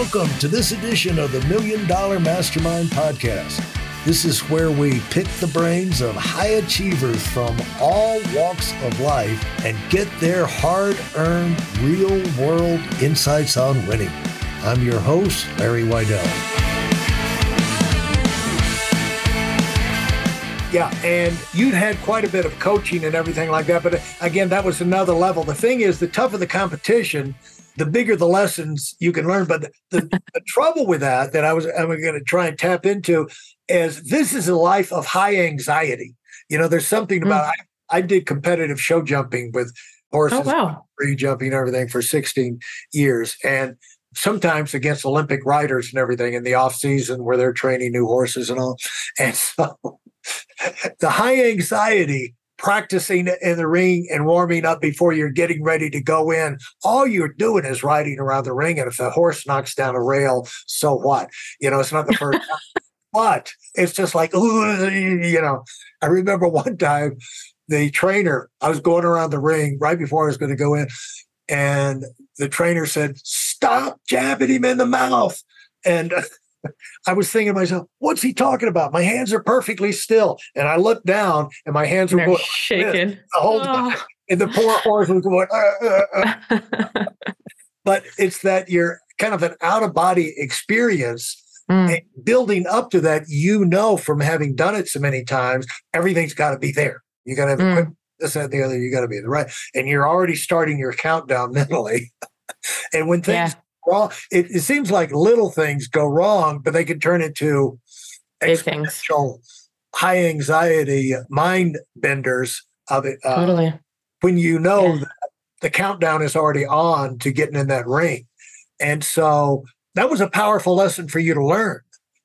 Welcome to this edition of the Million Dollar Mastermind Podcast. This is where we pick the brains of high achievers from all walks of life and get their hard earned, real world insights on winning. I'm your host, Larry Weidel. Yeah, and you'd had quite a bit of coaching and everything like that. But uh, again, that was another level. The thing is, the tougher the competition, the bigger the lessons you can learn. But the, the, the trouble with that, that I was I'm going to try and tap into, is this is a life of high anxiety. You know, there's something about mm. I, I, did competitive show jumping with horses, oh, wow. free jumping, everything for 16 years, and sometimes against Olympic riders and everything in the off season where they're training new horses and all. And so the high anxiety practicing in the ring and warming up before you're getting ready to go in. All you're doing is riding around the ring. And if the horse knocks down a rail, so what? You know, it's not the first time. But it's just like, you know, I remember one time the trainer, I was going around the ring right before I was going to go in. And the trainer said, Stop jabbing him in the mouth. And I was thinking to myself, what's he talking about? My hands are perfectly still. And I looked down and my hands were going shaking. The whole oh. And the poor horse was going, uh, uh, uh. but it's that you're kind of an out of body experience. Mm. building up to that, you know, from having done it so many times, everything's got to be there. You got to have mm. this, and the other. You got to be the right. And you're already starting your countdown mentally. and when things yeah wrong. It, it, seems like little things go wrong, but they can turn into exponential, high anxiety mind benders of it. Uh, totally. When you know yeah. that the countdown is already on to getting in that ring. And so that was a powerful lesson for you to learn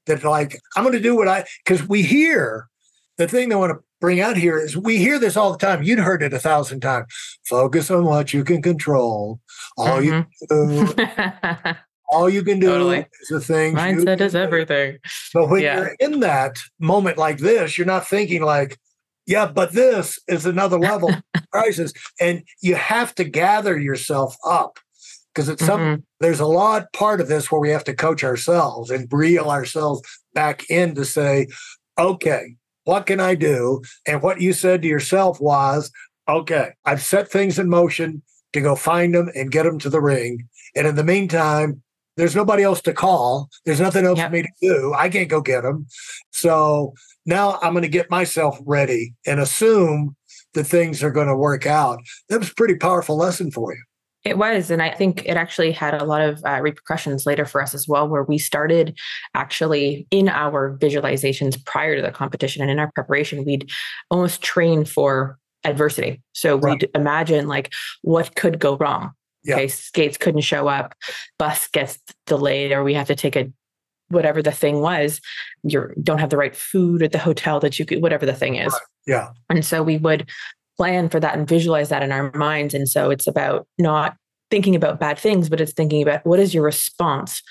that, like, I'm going to do what I, because we hear the thing they want to bring out here is we hear this all the time. You'd heard it a thousand times. Focus on what you can control. All mm-hmm. you do, all you can do totally. is the thing. Mindset is everything. But when yeah. you're in that moment like this, you're not thinking like, yeah, but this is another level crisis. And you have to gather yourself up because it's some mm-hmm. there's a lot part of this where we have to coach ourselves and reel ourselves back in to say, okay, what can I do? And what you said to yourself was, okay, I've set things in motion to go find them and get them to the ring. And in the meantime, there's nobody else to call. There's nothing else yep. for me to do. I can't go get them. So now I'm going to get myself ready and assume that things are going to work out. That was a pretty powerful lesson for you. It was. And I think it actually had a lot of uh, repercussions later for us as well, where we started actually in our visualizations prior to the competition and in our preparation, we'd almost train for adversity. So right. we'd imagine like what could go wrong. Yeah. Okay, skates couldn't show up, bus gets delayed, or we have to take a whatever the thing was. You don't have the right food at the hotel that you could, whatever the thing is. Right. Yeah. And so we would plan for that and visualize that in our minds. And so it's about not thinking about bad things, but it's thinking about what is your response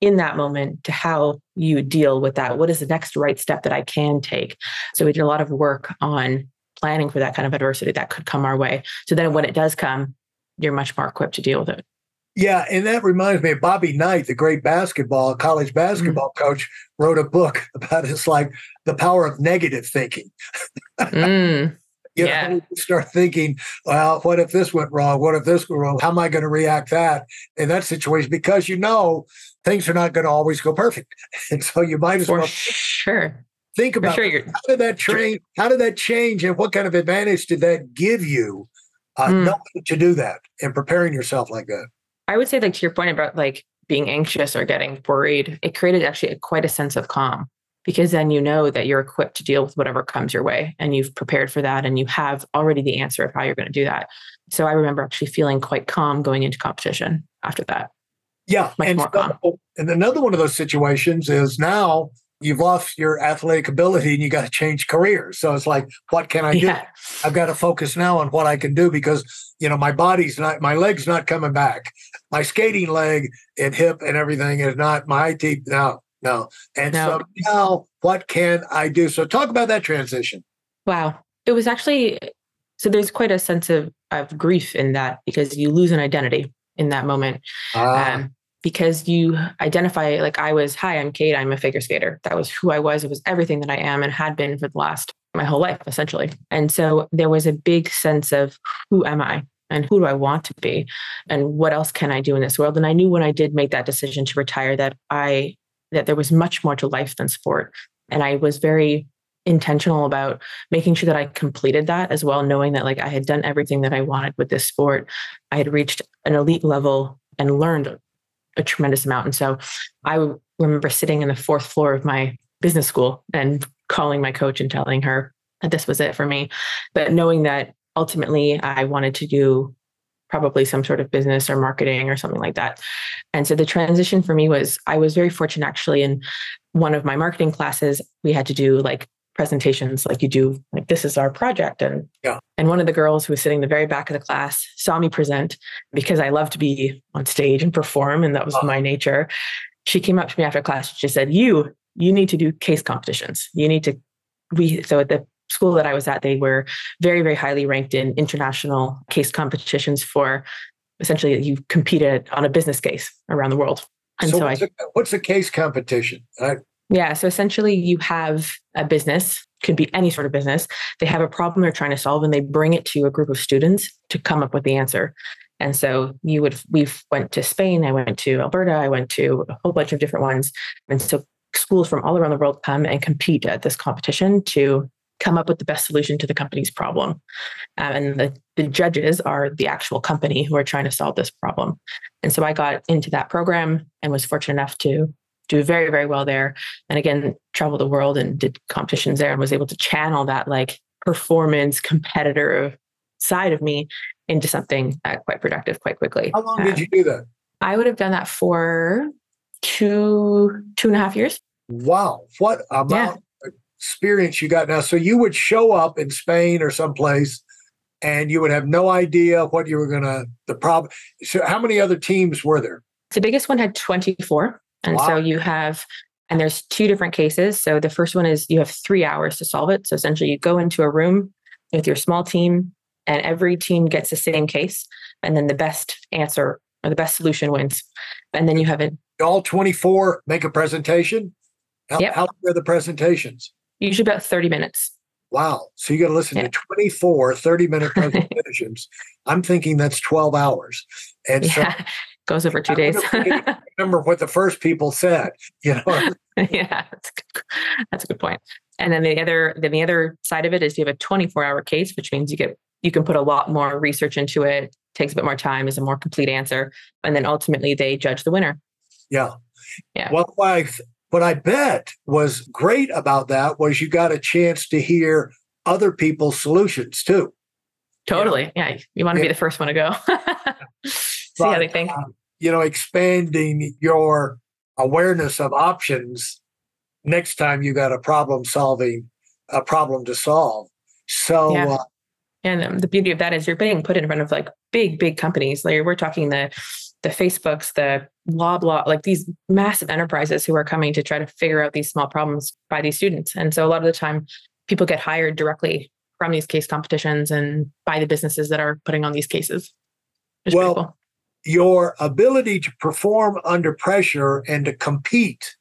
in that moment to how you deal with that. What is the next right step that I can take? So we did a lot of work on planning for that kind of adversity that could come our way. So then when it does come, you're much more equipped to deal with it. Yeah, and that reminds me of Bobby Knight, the great basketball college mm-hmm. basketball mm. coach, wrote a book about it's like the power of negative thinking. mm. You yeah. know, start thinking, well, what if this went wrong? What if this went wrong? How am I going to react that in that situation? Because you know things are not going to always go perfect, and so you might as For well sure think about sure how did that train? How did that change, and what kind of advantage did that give you? Uh, mm. Knowing to do that and preparing yourself like that. I would say, like to your point about like being anxious or getting worried, it created actually a, quite a sense of calm because then you know that you're equipped to deal with whatever comes your way and you've prepared for that and you have already the answer of how you're going to do that. So I remember actually feeling quite calm going into competition after that. Yeah. Much and, more calm. and another one of those situations is now you've lost your athletic ability and you got to change careers. So it's like, what can I do? Yeah. I've got to focus now on what I can do because, you know, my body's not, my leg's not coming back. My skating leg and hip and everything is not my IT. now no. And no. so now what can I do? So talk about that transition. Wow. It was actually so there's quite a sense of, of grief in that because you lose an identity in that moment. Ah. Um, because you identify like I was, hi, I'm Kate, I'm a figure skater. That was who I was. It was everything that I am and had been for the last my whole life, essentially. And so there was a big sense of who am I? And who do I want to be? And what else can I do in this world? And I knew when I did make that decision to retire that I that there was much more to life than sport. And I was very intentional about making sure that I completed that as well, knowing that like I had done everything that I wanted with this sport. I had reached an elite level and learned a tremendous amount. And so I remember sitting in the fourth floor of my business school and calling my coach and telling her that this was it for me. But knowing that ultimately I wanted to do probably some sort of business or marketing or something like that. And so the transition for me was I was very fortunate actually in one of my marketing classes, we had to do like presentations like you do like this is our project and yeah. and one of the girls who was sitting in the very back of the class saw me present because I love to be on stage and perform and that was oh. my nature she came up to me after class she said you you need to do case competitions you need to we so at the school that I was at they were very very highly ranked in international case competitions for essentially you competed on a business case around the world and so, so what's, I, a, what's a case competition I, yeah. So essentially, you have a business, could be any sort of business. They have a problem they're trying to solve, and they bring it to a group of students to come up with the answer. And so you would, we've went to Spain, I went to Alberta, I went to a whole bunch of different ones. And so schools from all around the world come and compete at this competition to come up with the best solution to the company's problem. Um, and the, the judges are the actual company who are trying to solve this problem. And so I got into that program and was fortunate enough to do very, very well there. And again, traveled the world and did competitions there and was able to channel that like performance competitor side of me into something uh, quite productive quite quickly. How long um, did you do that? I would have done that for two, two and a half years. Wow. What amount yeah. Experience you got now? So you would show up in Spain or someplace and you would have no idea what you were going to, the problem. So how many other teams were there? The biggest one had 24. And wow. so you have, and there's two different cases. So the first one is you have three hours to solve it. So essentially, you go into a room with your small team, and every team gets the same case. And then the best answer or the best solution wins. And then you have it. All 24 make a presentation. How, yep. how long are the presentations? Usually about 30 minutes. Wow. So you got to listen yeah. to 24 30 minute presentations. I'm thinking that's 12 hours. And yeah. so goes over two days. remember what the first people said, you know. yeah, that's a, good, that's a good point. And then the other then the other side of it is you have a 24 hour case, which means you get you can put a lot more research into it, takes a bit more time, is a more complete answer, and then ultimately they judge the winner. Yeah. Yeah. Well, I, what I bet was great about that was you got a chance to hear other people's solutions too. Totally. Yeah. yeah. You want to yeah. be the first one to go. See but, how they think. Uh, you know, expanding your awareness of options next time you got a problem solving, a problem to solve. So, yeah. uh, and um, the beauty of that is you're being put in front of like big, big companies. Like we're talking the the Facebooks, the blah blah, like these massive enterprises who are coming to try to figure out these small problems by these students. And so a lot of the time, people get hired directly from these case competitions and by the businesses that are putting on these cases. Well, cool your ability to perform under pressure and to compete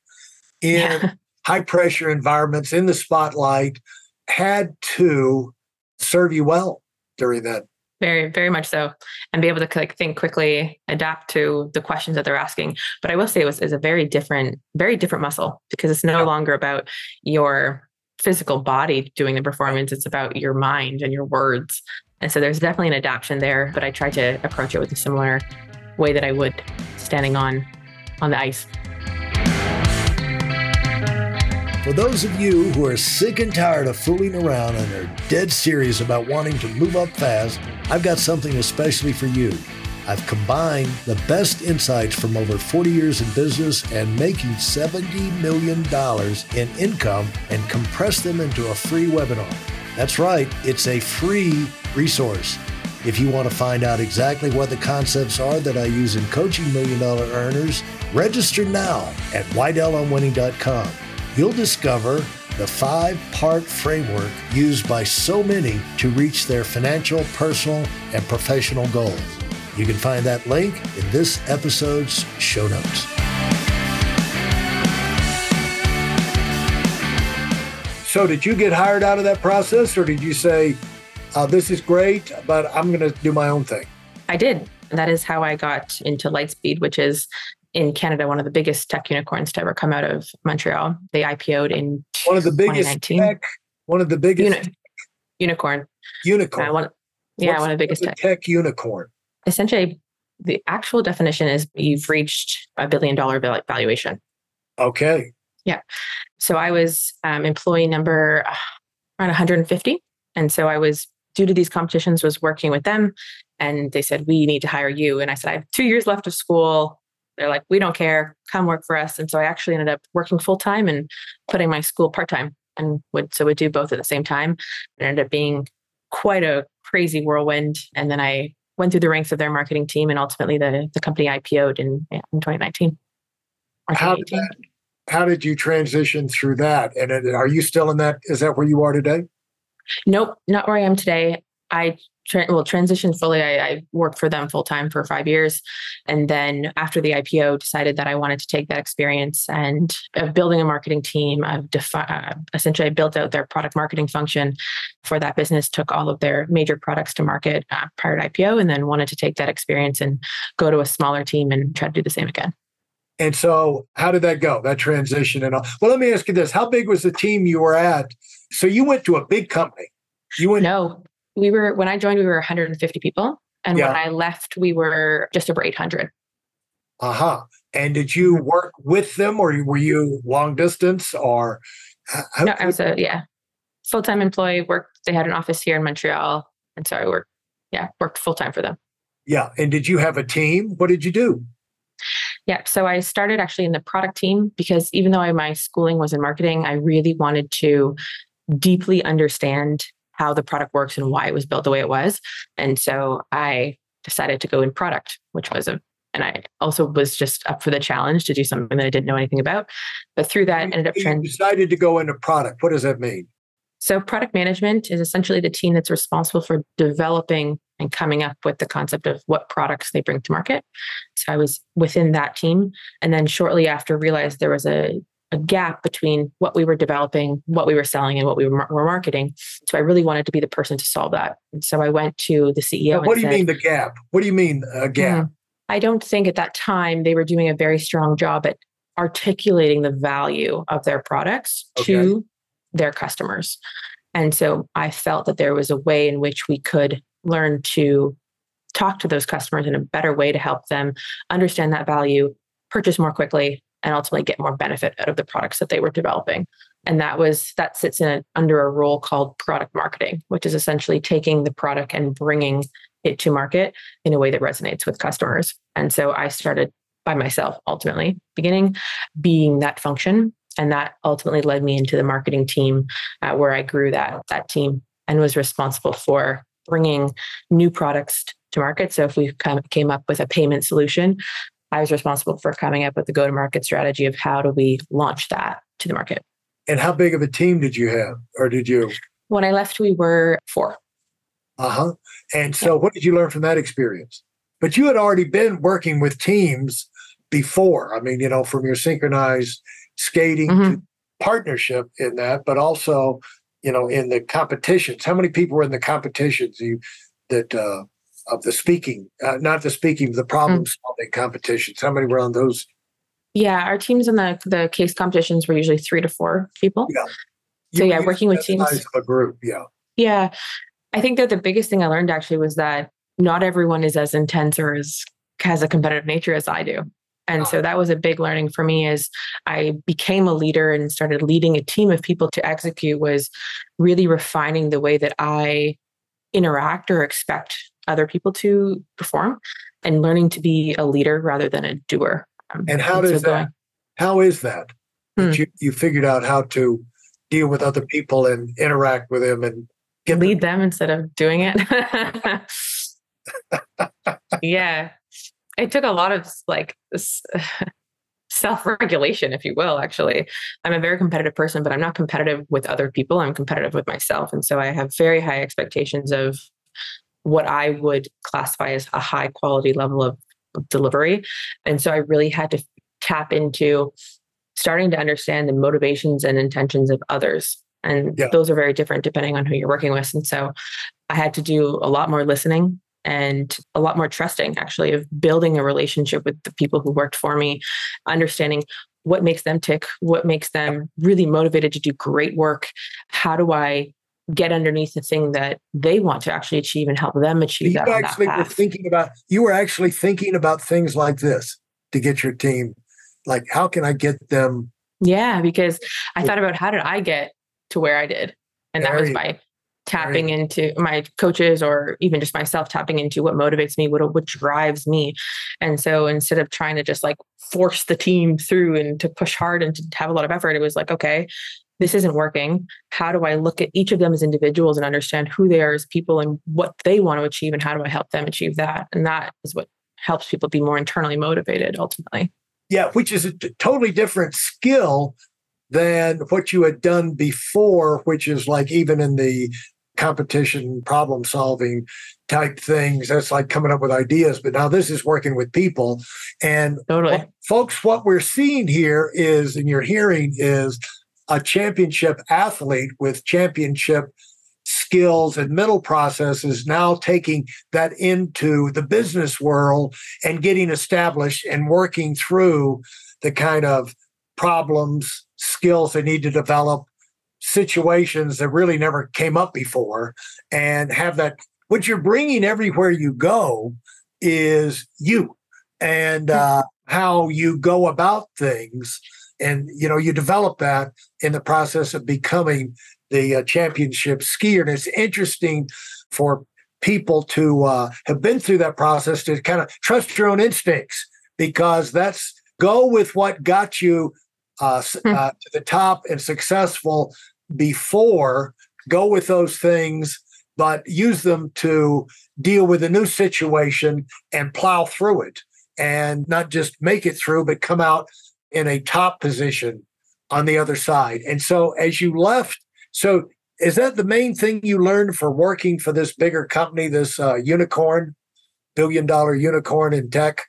in yeah. high pressure environments in the spotlight had to serve you well during that very very much so and be able to like think quickly adapt to the questions that they're asking but i will say it was is a very different very different muscle because it's no yeah. longer about your physical body doing the performance it's about your mind and your words and so there's definitely an adaptation there but i try to approach it with a similar way that I would standing on on the ice. For those of you who are sick and tired of fooling around and are dead serious about wanting to move up fast, I've got something especially for you. I've combined the best insights from over 40 years in business and making $70 million in income and compressed them into a free webinar. That's right, it's a free resource. If you want to find out exactly what the concepts are that I use in coaching million dollar earners, register now at WeidelOnWinning.com. You'll discover the five part framework used by so many to reach their financial, personal, and professional goals. You can find that link in this episode's show notes. So, did you get hired out of that process, or did you say, uh, This is great, but I'm going to do my own thing? I did. That is how I got into Lightspeed, which is in Canada one of the biggest tech unicorns to ever come out of Montreal. They IPO'd in one of the biggest tech, one of the biggest Uni- unicorn. Unicorn. Uh, one, yeah, What's, one of the biggest tech. tech unicorn. Essentially, the actual definition is you've reached a billion dollar valuation. Okay. Yeah. So I was um, employee number uh, around 150. And so I was, due to these competitions, was working with them. And they said, we need to hire you. And I said, I have two years left of school. They're like, we don't care. Come work for us. And so I actually ended up working full time and putting my school part time and would, so would do both at the same time. It ended up being quite a crazy whirlwind. And then I went through the ranks of their marketing team and ultimately the, the company IPO'd in, in 2019. How did that how did you transition through that? And are you still in that? Is that where you are today? Nope, not where I am today. I tra- well transitioned fully. I, I worked for them full time for five years, and then after the IPO, decided that I wanted to take that experience and of building a marketing team. Of defi- uh, essentially, I built out their product marketing function for that business. Took all of their major products to market uh, prior to IPO, and then wanted to take that experience and go to a smaller team and try to do the same again. And so, how did that go? That transition and all. Well, let me ask you this: How big was the team you were at? So you went to a big company. You went. No, we were when I joined. We were 150 people, and yeah. when I left, we were just over 800. Uh huh. And did you mm-hmm. work with them, or were you long distance, or? How, no, I was a yeah full time employee. Worked. They had an office here in Montreal, and so I worked. Yeah, worked full time for them. Yeah. And did you have a team? What did you do? Yeah. So I started actually in the product team because even though I, my schooling was in marketing, I really wanted to deeply understand how the product works and why it was built the way it was. And so I decided to go in product, which was a and I also was just up for the challenge to do something that I didn't know anything about. But through that, ended up trying. Decided to go into product. What does that mean? So, product management is essentially the team that's responsible for developing and coming up with the concept of what products they bring to market. So I was within that team. And then shortly after, realized there was a, a gap between what we were developing, what we were selling, and what we were, were marketing. So I really wanted to be the person to solve that. And so I went to the CEO. what do you said, mean the gap? What do you mean a gap? Mm, I don't think at that time they were doing a very strong job at articulating the value of their products okay. to their customers. And so I felt that there was a way in which we could learn to talk to those customers in a better way to help them understand that value, purchase more quickly, and ultimately get more benefit out of the products that they were developing. And that was that sits in a, under a role called product marketing, which is essentially taking the product and bringing it to market in a way that resonates with customers. And so I started by myself ultimately beginning being that function and that ultimately led me into the marketing team uh, where i grew that that team and was responsible for bringing new products to market. So if we came up with a payment solution, I was responsible for coming up with the go to market strategy of how do we launch that to the market. And how big of a team did you have, or did you? When I left, we were four. Uh huh. And so, yeah. what did you learn from that experience? But you had already been working with teams before. I mean, you know, from your synchronized skating mm-hmm. to partnership in that, but also you know, in the competitions? How many people were in the competitions you, that uh, of the speaking, uh, not the speaking, the problem solving mm. competitions? How many were on those? Yeah, our teams in the the case competitions were usually three to four people. Yeah. So you yeah, working with teams. Size of a group, yeah. Yeah, I think that the biggest thing I learned actually was that not everyone is as intense or as has a competitive nature as I do. And so that was a big learning for me as I became a leader and started leading a team of people to execute was really refining the way that I interact or expect other people to perform and learning to be a leader rather than a doer. Um, and how does so that, going, how is that? Hmm. that you, you figured out how to deal with other people and interact with them and lead them, them instead of doing it. yeah it took a lot of like self-regulation if you will actually i'm a very competitive person but i'm not competitive with other people i'm competitive with myself and so i have very high expectations of what I would classify as a high quality level of delivery. And so I really had to tap into starting to understand the motivations and intentions of others. And yeah. those are very different depending on who you're working with. And so I had to do a lot more listening and a lot more trusting actually of building a relationship with the people who worked for me, understanding what makes them tick, what makes them really motivated to do great work. How do I get underneath the thing that they want to actually achieve and help them achieve you that. You actually that were thinking about you were actually thinking about things like this to get your team. Like, how can I get them? Yeah, because I thought about how did I get to where I did, and that was by tapping into my coaches or even just myself tapping into what motivates me what what drives me and so instead of trying to just like force the team through and to push hard and to have a lot of effort it was like okay this isn't working. How do I look at each of them as individuals and understand who they are as people and what they want to achieve and how do I help them achieve that? And that is what helps people be more internally motivated ultimately. Yeah, which is a t- totally different skill than what you had done before, which is like even in the competition problem solving type things. That's like coming up with ideas. But now this is working with people. And totally. folks, what we're seeing here is, and you're hearing is a championship athlete with championship skills and mental processes now taking that into the business world and getting established and working through the kind of problems, skills they need to develop, situations that really never came up before, and have that. What you're bringing everywhere you go is you and uh, how you go about things. And you know you develop that in the process of becoming the uh, championship skier. And it's interesting for people to uh, have been through that process to kind of trust your own instincts because that's go with what got you uh, hmm. uh, to the top and successful before. Go with those things but use them to deal with a new situation and plow through it and not just make it through but come out in a top position on the other side. And so as you left, so is that the main thing you learned for working for this bigger company, this uh, unicorn, billion dollar unicorn in tech?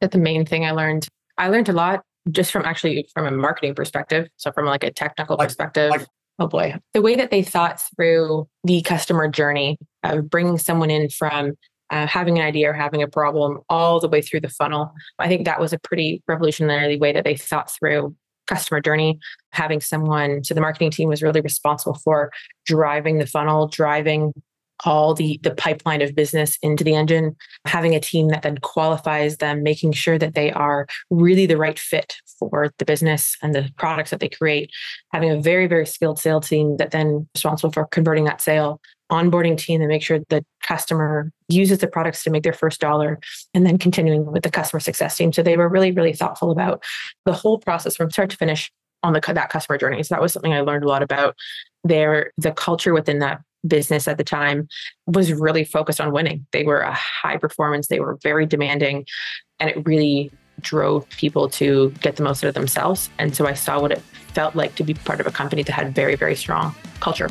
That's the main thing I learned. I learned a lot just from actually from a marketing perspective. So from like a technical like, perspective. Like, oh boy, the way that they thought through the customer journey of bringing someone in from uh, having an idea or having a problem all the way through the funnel. I think that was a pretty revolutionary way that they thought through customer journey. Having someone, so the marketing team was really responsible for driving the funnel, driving all the the pipeline of business into the engine having a team that then qualifies them making sure that they are really the right fit for the business and the products that they create having a very very skilled sales team that then responsible for converting that sale onboarding team to make sure the customer uses the products to make their first dollar and then continuing with the customer success team. So they were really really thoughtful about the whole process from start to finish on the that customer journey. So that was something i learned a lot about their the culture within that business at the time was really focused on winning. They were a high performance they were very demanding and it really drove people to get the most out of themselves. And so i saw what it felt like to be part of a company that had very very strong culture